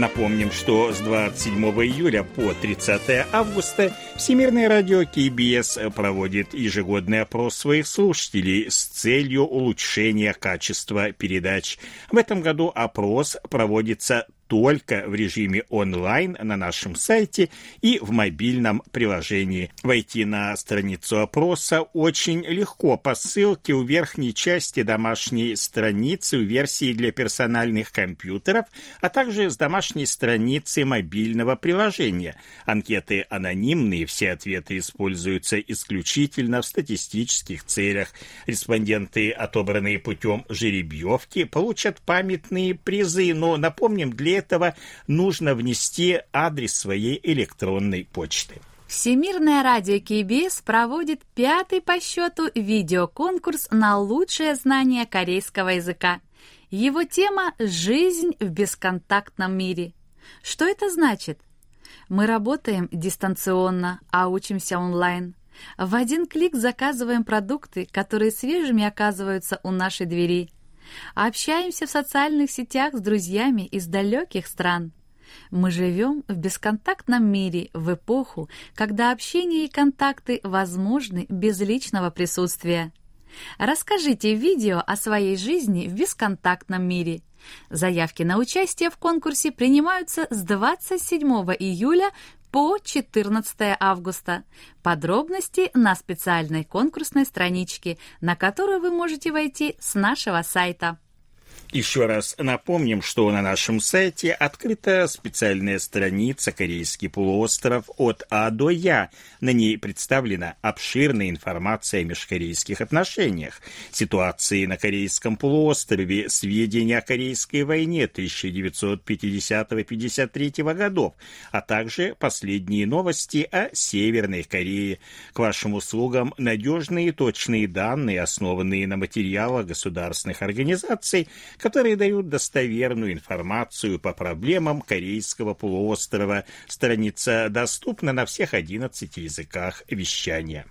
Напомним, что с 27 июля по 30 августа Всемирное радио КБС проводит ежегодный опрос своих слушателей с целью улучшения качества передач. В этом году опрос проводится только в режиме онлайн на нашем сайте и в мобильном приложении. Войти на страницу опроса очень легко по ссылке у верхней части домашней страницы в версии для персональных компьютеров, а также с домашней страницы мобильного приложения. Анкеты анонимные, все ответы используются исключительно в статистических целях. Респонденты, отобранные путем жеребьевки, получат памятные призы, но напомним, для этого нужно внести адрес своей электронной почты. Всемирное радио КБС проводит пятый по счету видеоконкурс на лучшее знание корейского языка. Его тема «Жизнь в бесконтактном мире». Что это значит? Мы работаем дистанционно, а учимся онлайн. В один клик заказываем продукты, которые свежими оказываются у нашей двери – Общаемся в социальных сетях с друзьями из далеких стран. Мы живем в бесконтактном мире в эпоху, когда общение и контакты возможны без личного присутствия. Расскажите видео о своей жизни в бесконтактном мире. Заявки на участие в конкурсе принимаются с 27 июля по 14 августа. Подробности на специальной конкурсной страничке, на которую вы можете войти с нашего сайта. Еще раз напомним, что на нашем сайте открыта специальная страница «Корейский полуостров от А до Я». На ней представлена обширная информация о межкорейских отношениях, ситуации на Корейском полуострове, сведения о Корейской войне 1950-53 годов, а также последние новости о Северной Корее. К вашим услугам надежные и точные данные, основанные на материалах государственных организаций, которые дают достоверную информацию по проблемам Корейского полуострова. Страница доступна на всех 11 языках вещания.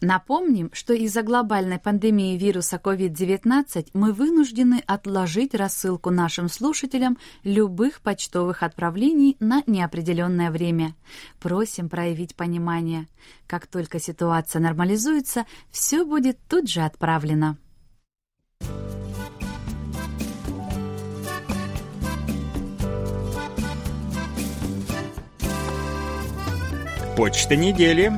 Напомним, что из-за глобальной пандемии вируса COVID-19 мы вынуждены отложить рассылку нашим слушателям любых почтовых отправлений на неопределенное время. Просим проявить понимание. Как только ситуация нормализуется, все будет тут же отправлено. Почта недели.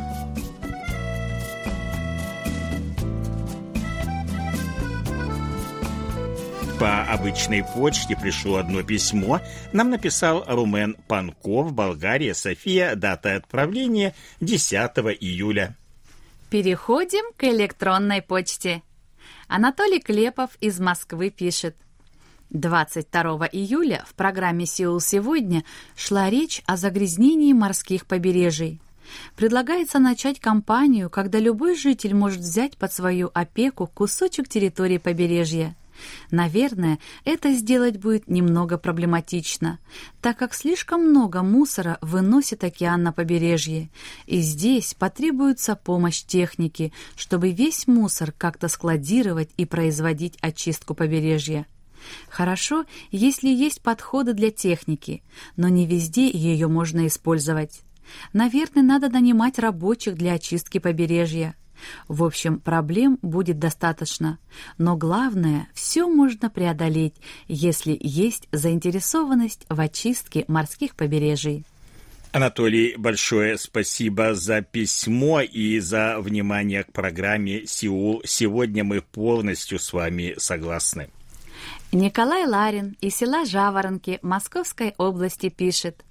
По обычной почте пришло одно письмо. Нам написал Румен Панков, Болгария, София. Дата отправления 10 июля. Переходим к электронной почте. Анатолий Клепов из Москвы пишет. 22 июля в программе «Сеул сегодня» шла речь о загрязнении морских побережий. Предлагается начать кампанию, когда любой житель может взять под свою опеку кусочек территории побережья. Наверное, это сделать будет немного проблематично, так как слишком много мусора выносит океан на побережье, и здесь потребуется помощь техники, чтобы весь мусор как-то складировать и производить очистку побережья. Хорошо, если есть подходы для техники, но не везде ее можно использовать. Наверное, надо нанимать рабочих для очистки побережья. В общем, проблем будет достаточно. Но главное, все можно преодолеть, если есть заинтересованность в очистке морских побережий. Анатолий, большое спасибо за письмо и за внимание к программе «Сеул». Сегодня мы полностью с вами согласны. Николай Ларин из села Жаворонки Московской области пишет –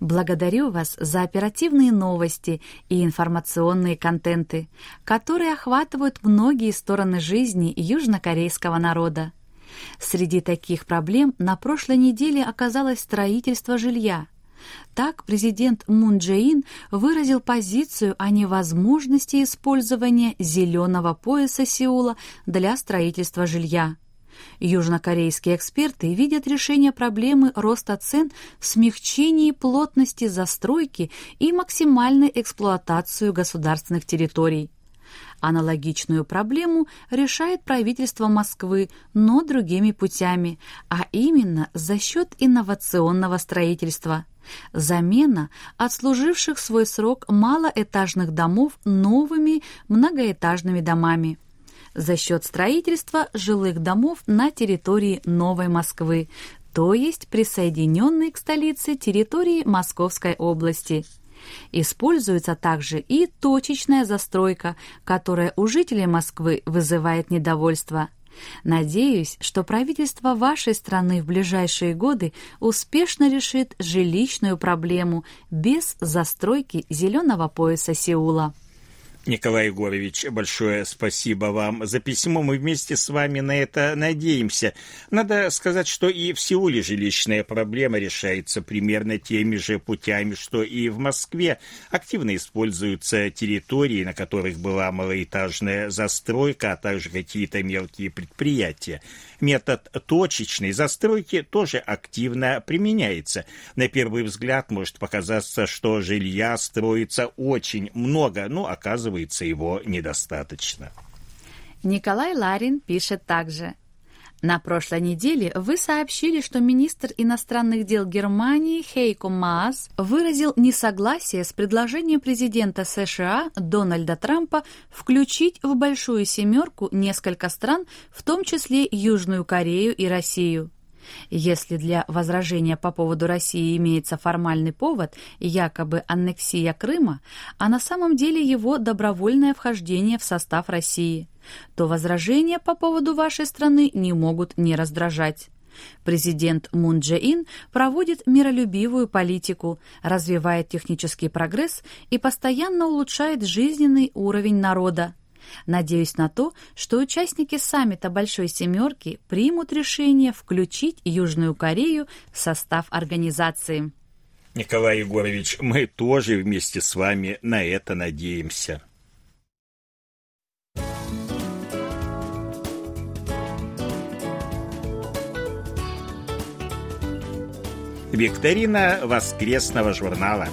Благодарю вас за оперативные новости и информационные контенты, которые охватывают многие стороны жизни южнокорейского народа. Среди таких проблем на прошлой неделе оказалось строительство жилья. Так президент Мун Чжэ выразил позицию о невозможности использования зеленого пояса Сеула для строительства жилья. Южнокорейские эксперты видят решение проблемы роста цен в смягчении плотности застройки и максимальной эксплуатацию государственных территорий. Аналогичную проблему решает правительство Москвы, но другими путями, а именно за счет инновационного строительства. Замена отслуживших свой срок малоэтажных домов новыми многоэтажными домами за счет строительства жилых домов на территории Новой Москвы, то есть присоединенной к столице территории Московской области. Используется также и точечная застройка, которая у жителей Москвы вызывает недовольство. Надеюсь, что правительство вашей страны в ближайшие годы успешно решит жилищную проблему без застройки зеленого пояса Сеула. Николай Егорович, большое спасибо вам за письмо. Мы вместе с вами на это надеемся. Надо сказать, что и в Сеуле жилищная проблема решается примерно теми же путями, что и в Москве. Активно используются территории, на которых была малоэтажная застройка, а также какие-то мелкие предприятия. Метод точечной застройки тоже активно применяется. На первый взгляд может показаться, что жилья строится очень много, но оказывается его недостаточно. Николай Ларин пишет также. На прошлой неделе вы сообщили, что министр иностранных дел Германии Хейко Маас выразил несогласие с предложением президента США Дональда Трампа включить в Большую Семерку несколько стран, в том числе Южную Корею и Россию. Если для возражения по поводу России имеется формальный повод, якобы аннексия Крыма, а на самом деле его добровольное вхождение в состав России, то возражения по поводу вашей страны не могут не раздражать. Президент Мун Чжэ-ин проводит миролюбивую политику, развивает технический прогресс и постоянно улучшает жизненный уровень народа. Надеюсь на то, что участники саммита Большой Семерки примут решение включить Южную Корею в состав организации. Николай Егорович, мы тоже вместе с вами на это надеемся. Викторина воскресного журнала.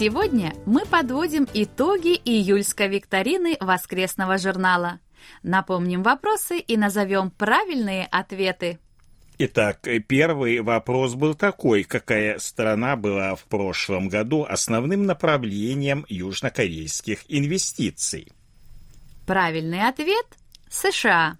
Сегодня мы подводим итоги июльской викторины воскресного журнала. Напомним вопросы и назовем правильные ответы. Итак, первый вопрос был такой. Какая страна была в прошлом году основным направлением южнокорейских инвестиций? Правильный ответ – США.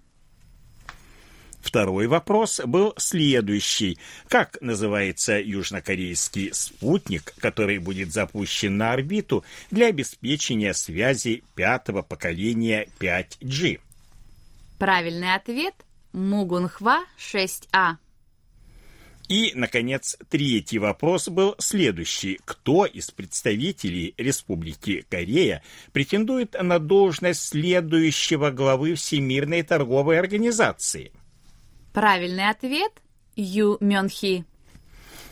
Второй вопрос был следующий. Как называется южнокорейский спутник, который будет запущен на орбиту для обеспечения связи пятого поколения 5G? Правильный ответ – Мугунхва 6А. И, наконец, третий вопрос был следующий. Кто из представителей Республики Корея претендует на должность следующего главы Всемирной торговой организации – Правильный ответ – Ю Мёнхи.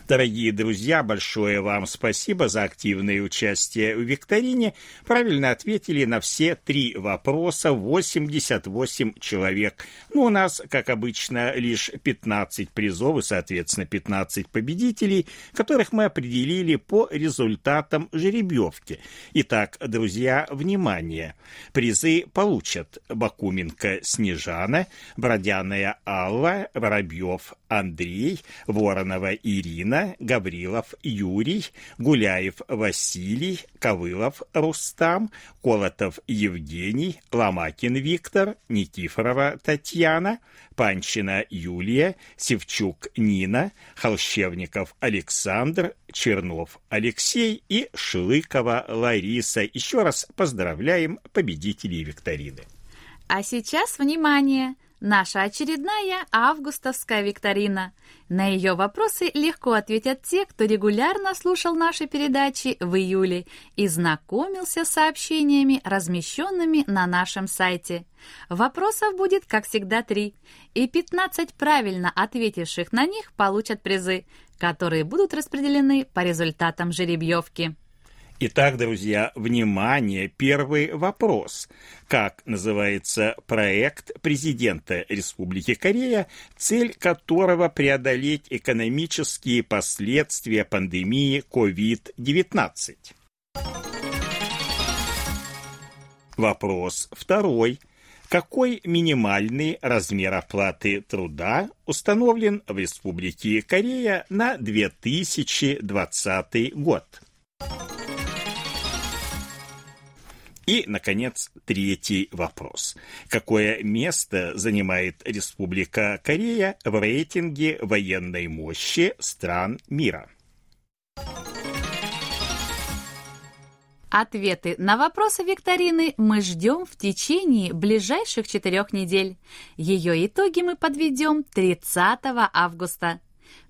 Дорогие друзья, большое вам спасибо за активное участие в викторине. Правильно ответили на все три вопроса 88 человек. Ну, у нас, как обычно, лишь 15 призов и, соответственно, 15 победителей, которых мы определили по результатам жеребьевки. Итак, друзья, внимание! Призы получат Бакуменко Снежана, Бродяная Алла, Воробьев Андрей, Воронова Ирина, Гаврилов Юрий, Гуляев Василий, Ковылов Рустам, Колотов Евгений, Ломакин Виктор, Никифорова Татьяна, Панчина Юлия, Севчук Нина, Холщевников Александр, Чернов Алексей и Шлыкова Лариса. Еще раз поздравляем победителей викторины. А сейчас внимание! Наша очередная августовская викторина. На ее вопросы легко ответят те, кто регулярно слушал наши передачи в июле и знакомился с сообщениями, размещенными на нашем сайте. Вопросов будет, как всегда, три, и 15 правильно ответивших на них получат призы, которые будут распределены по результатам жеребьевки. Итак, друзья, внимание, первый вопрос. Как называется проект президента Республики Корея, цель которого преодолеть экономические последствия пандемии COVID-19? Вопрос второй. Какой минимальный размер оплаты труда установлен в Республике Корея на 2020 год? И, наконец, третий вопрос. Какое место занимает Республика Корея в рейтинге военной мощи стран мира? Ответы на вопросы викторины мы ждем в течение ближайших четырех недель. Ее итоги мы подведем 30 августа.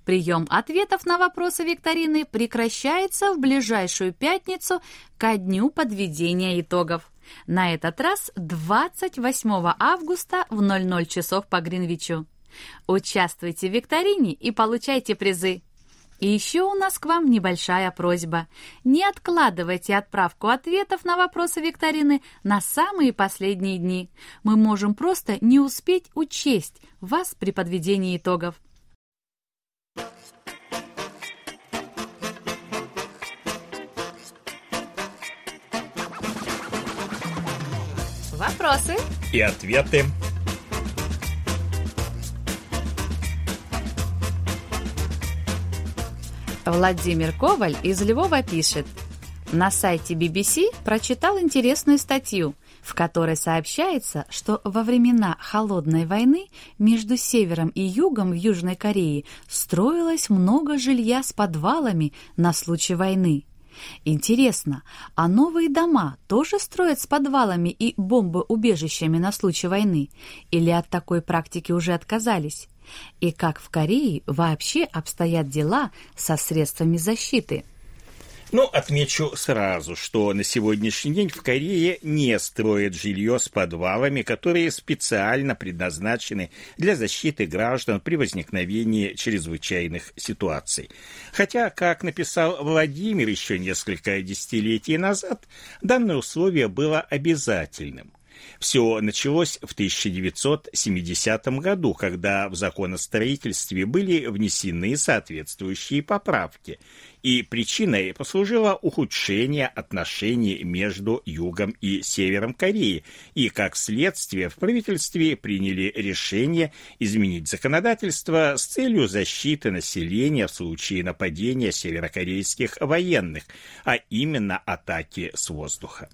Прием ответов на вопросы викторины прекращается в ближайшую пятницу ко дню подведения итогов. На этот раз 28 августа в 00 часов по Гринвичу. Участвуйте в викторине и получайте призы. И еще у нас к вам небольшая просьба. Не откладывайте отправку ответов на вопросы викторины на самые последние дни. Мы можем просто не успеть учесть вас при подведении итогов. Вопросы и ответы. Владимир Коваль из Львова пишет. На сайте BBC прочитал интересную статью, в которой сообщается, что во времена Холодной войны между севером и югом в Южной Корее строилось много жилья с подвалами на случай войны. Интересно, а новые дома тоже строят с подвалами и бомбоубежищами на случай войны? Или от такой практики уже отказались? И как в Корее вообще обстоят дела со средствами защиты? Но отмечу сразу, что на сегодняшний день в Корее не строят жилье с подвалами, которые специально предназначены для защиты граждан при возникновении чрезвычайных ситуаций. Хотя, как написал Владимир еще несколько десятилетий назад, данное условие было обязательным. Все началось в 1970 году, когда в закон о строительстве были внесены соответствующие поправки, и причиной послужило ухудшение отношений между Югом и Севером Кореи, и, как следствие, в правительстве приняли решение изменить законодательство с целью защиты населения в случае нападения северокорейских военных, а именно атаки с воздуха.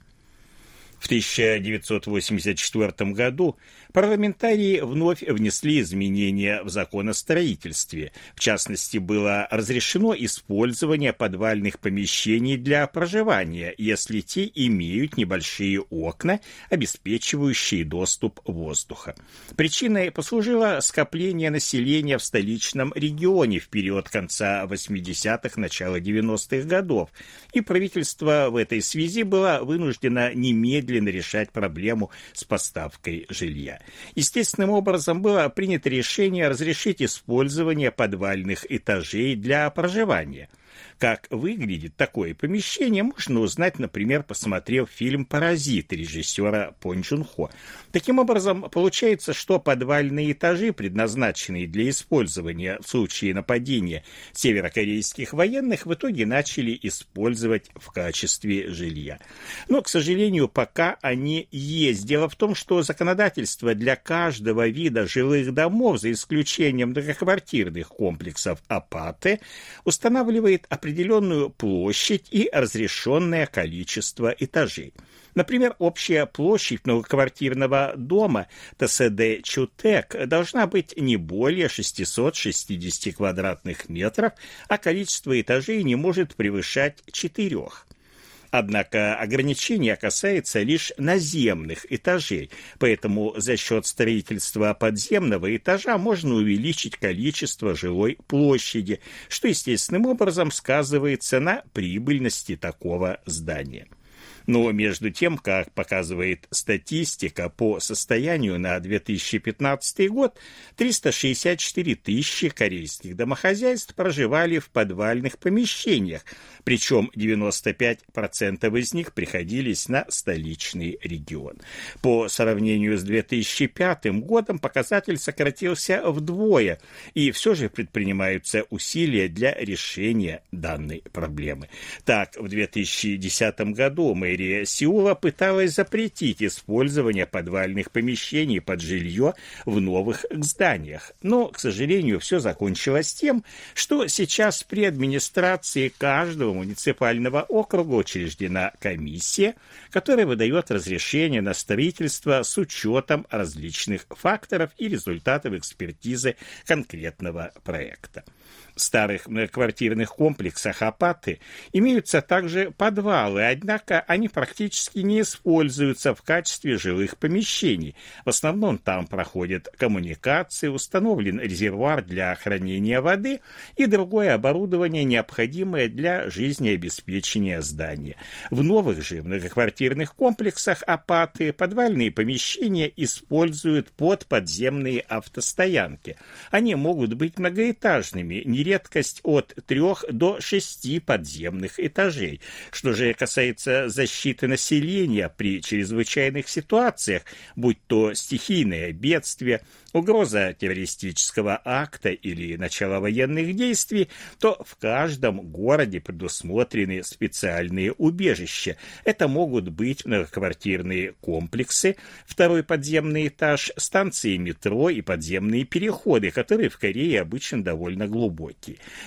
В 1984 году парламентарии вновь внесли изменения в закон о строительстве. В частности, было разрешено использование подвальных помещений для проживания, если те имеют небольшие окна, обеспечивающие доступ воздуха. Причиной послужило скопление населения в столичном регионе в период конца 80-х, начала 90-х годов, и правительство в этой связи было вынуждено немедленно немедленно решать проблему с поставкой жилья. Естественным образом было принято решение разрешить использование подвальных этажей для проживания – как выглядит такое помещение, можно узнать, например, посмотрев фильм «Паразит» режиссера Пон Чун Хо. Таким образом, получается, что подвальные этажи, предназначенные для использования в случае нападения северокорейских военных, в итоге начали использовать в качестве жилья. Но, к сожалению, пока они есть. Дело в том, что законодательство для каждого вида жилых домов, за исключением многоквартирных комплексов АПАТы, устанавливает определенную площадь и разрешенное количество этажей. Например, общая площадь многоквартирного дома ТСД Чутек должна быть не более 660 квадратных метров, а количество этажей не может превышать четырех. Однако ограничение касается лишь наземных этажей, поэтому за счет строительства подземного этажа можно увеличить количество жилой площади, что естественным образом сказывается на прибыльности такого здания. Но между тем, как показывает статистика по состоянию на 2015 год, 364 тысячи корейских домохозяйств проживали в подвальных помещениях, причем 95% из них приходились на столичный регион. По сравнению с 2005 годом показатель сократился вдвое, и все же предпринимаются усилия для решения данной проблемы. Так, в 2010 году мы мэрия Сеула пыталась запретить использование подвальных помещений под жилье в новых зданиях. Но, к сожалению, все закончилось тем, что сейчас при администрации каждого муниципального округа учреждена комиссия, которая выдает разрешение на строительство с учетом различных факторов и результатов экспертизы конкретного проекта старых многоквартирных комплексах Апаты имеются также подвалы, однако они практически не используются в качестве жилых помещений. В основном там проходят коммуникации, установлен резервуар для хранения воды и другое оборудование, необходимое для жизнеобеспечения здания. В новых же многоквартирных комплексах Апаты подвальные помещения используют под подземные автостоянки. Они могут быть многоэтажными, не редкость от трех до шести подземных этажей. Что же касается защиты населения при чрезвычайных ситуациях, будь то стихийное бедствие, угроза террористического акта или начало военных действий, то в каждом городе предусмотрены специальные убежища. Это могут быть многоквартирные комплексы, второй подземный этаж, станции метро и подземные переходы, которые в Корее обычно довольно глубокие.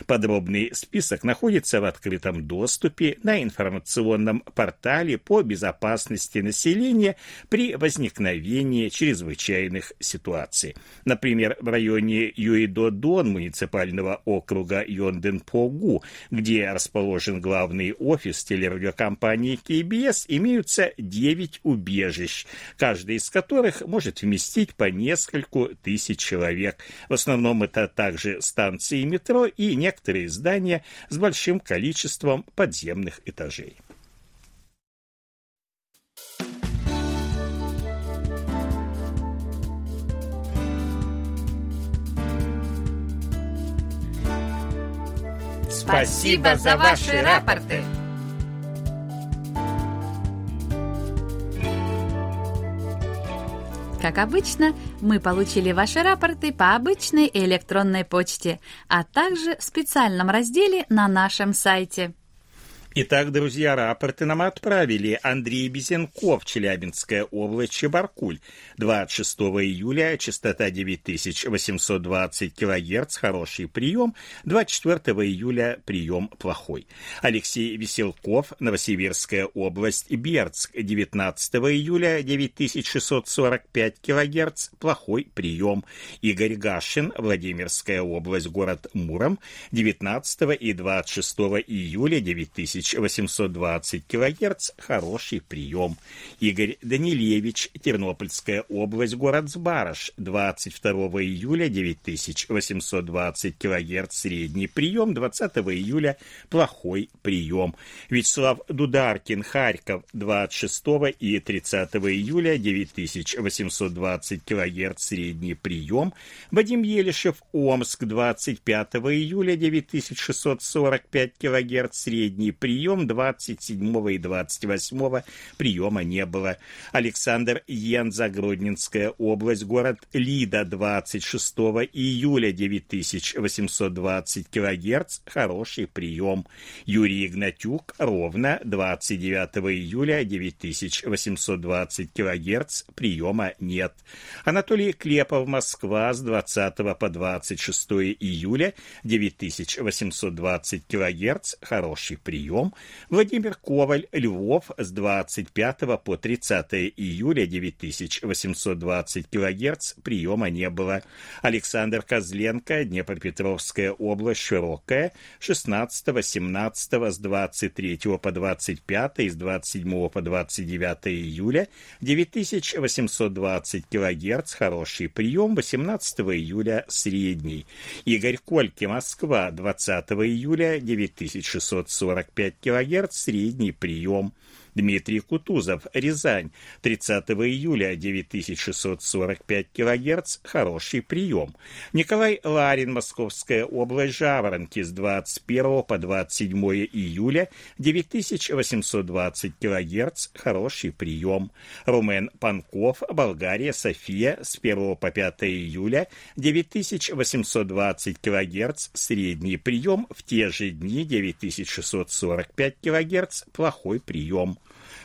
Подробный список находится в открытом доступе на информационном портале по безопасности населения при возникновении чрезвычайных ситуаций. Например, в районе Юидо-Дон муниципального округа Йонден-Погу, где расположен главный офис телерадиокомпании KBS, имеются 9 убежищ, каждый из которых может вместить по нескольку тысяч человек. В основном это также станции метро и некоторые здания с большим количеством подземных этажей. Спасибо за ваши рапорты. Как обычно, мы получили ваши рапорты по обычной электронной почте, а также в специальном разделе на нашем сайте. Итак, друзья, рапорты нам отправили Андрей Безенков, Челябинская область, Чебаркуль. 26 июля, частота 9820 кГц, хороший прием. 24 июля, прием плохой. Алексей Веселков, Новосибирская область, Бердск. 19 июля, 9645 кГц, плохой прием. Игорь Гашин, Владимирская область, город Муром. 19 и 26 июля, 9000 1820 кГц – хороший прием. Игорь Данилевич, Тернопольская область, город Сбарыш, 22 июля 9820 кГц – средний прием, 20 июля – плохой прием. Вячеслав Дударкин, Харьков, 26 и 30 июля 9820 кГц – средний прием. Вадим Елишев, Омск, 25 июля 9645 кГц – средний прием прием 27 и 28 приема не было. Александр Йенза, Гродненская область, город Лида, 26 июля 9820 килогерц, хороший прием. Юрий Игнатюк, ровно 29 июля 9820 килогерц, приема нет. Анатолий Клепов, Москва, с 20 по 26 июля 9820 килогерц, хороший прием прием. Владимир Коваль, Львов, с 25 по 30 июля 9820 кГц, приема не было. Александр Козленко, Днепропетровская область, Широкая, 16, 17 с 23 по 25 и с 27 по 29 июля 9820 кГц, хороший прием, 18 июля средний. Игорь Кольки, Москва, 20 июля 9645 кГц, средний прием. Дмитрий Кутузов, Рязань, 30 июля 9645 кГц, хороший прием. Николай Ларин, Московская область, Жаворонки, с 21 по 27 июля 9820 кГц, хороший прием. Румен Панков, Болгария, София, с 1 по 5 июля 9820 кГц, средний прием, в те же дни 9645 кГц, плохой прием.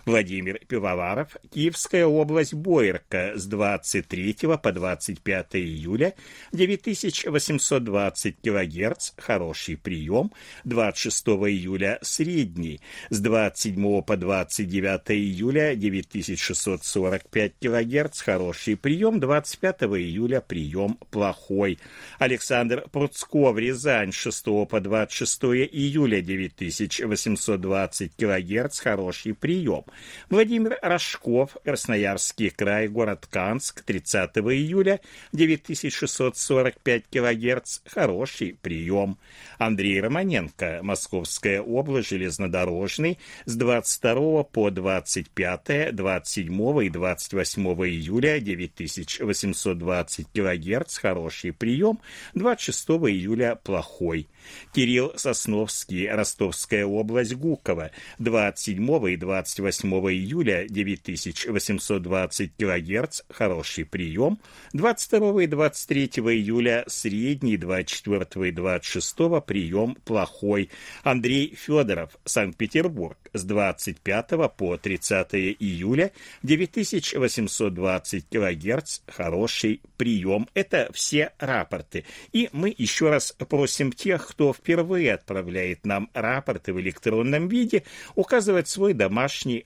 Владимир Пивоваров, Киевская область, Боярка с 23 по 25 июля, 9820 кГц, хороший прием, 26 июля средний, с 27 по 29 июля 9645 кГц, хороший прием, 25 июля прием плохой. Александр Пруцков, Рязань, 6 по 26 июля 9820 кГц, хороший прием. Владимир Рожков, Красноярский край, город Канск, 30 июля, 9645 кГц, хороший прием. Андрей Романенко, Московская область, железнодорожный, с 22 по 25, 27 и 28 июля, 9820 кГц, хороший прием, 26 июля плохой. Кирилл Сосновский, Ростовская область, Гуково, 27 и 28 июля 9820 кГц, хороший прием, 22 и 23 июля средний, 24 и 26 прием плохой. Андрей Федоров, Санкт-Петербург, с 25 по 30 июля 9820 кГц, хороший прием. Это все рапорты. И мы еще раз просим тех, кто впервые отправляет нам рапорты в электронном виде, указывать свой домашний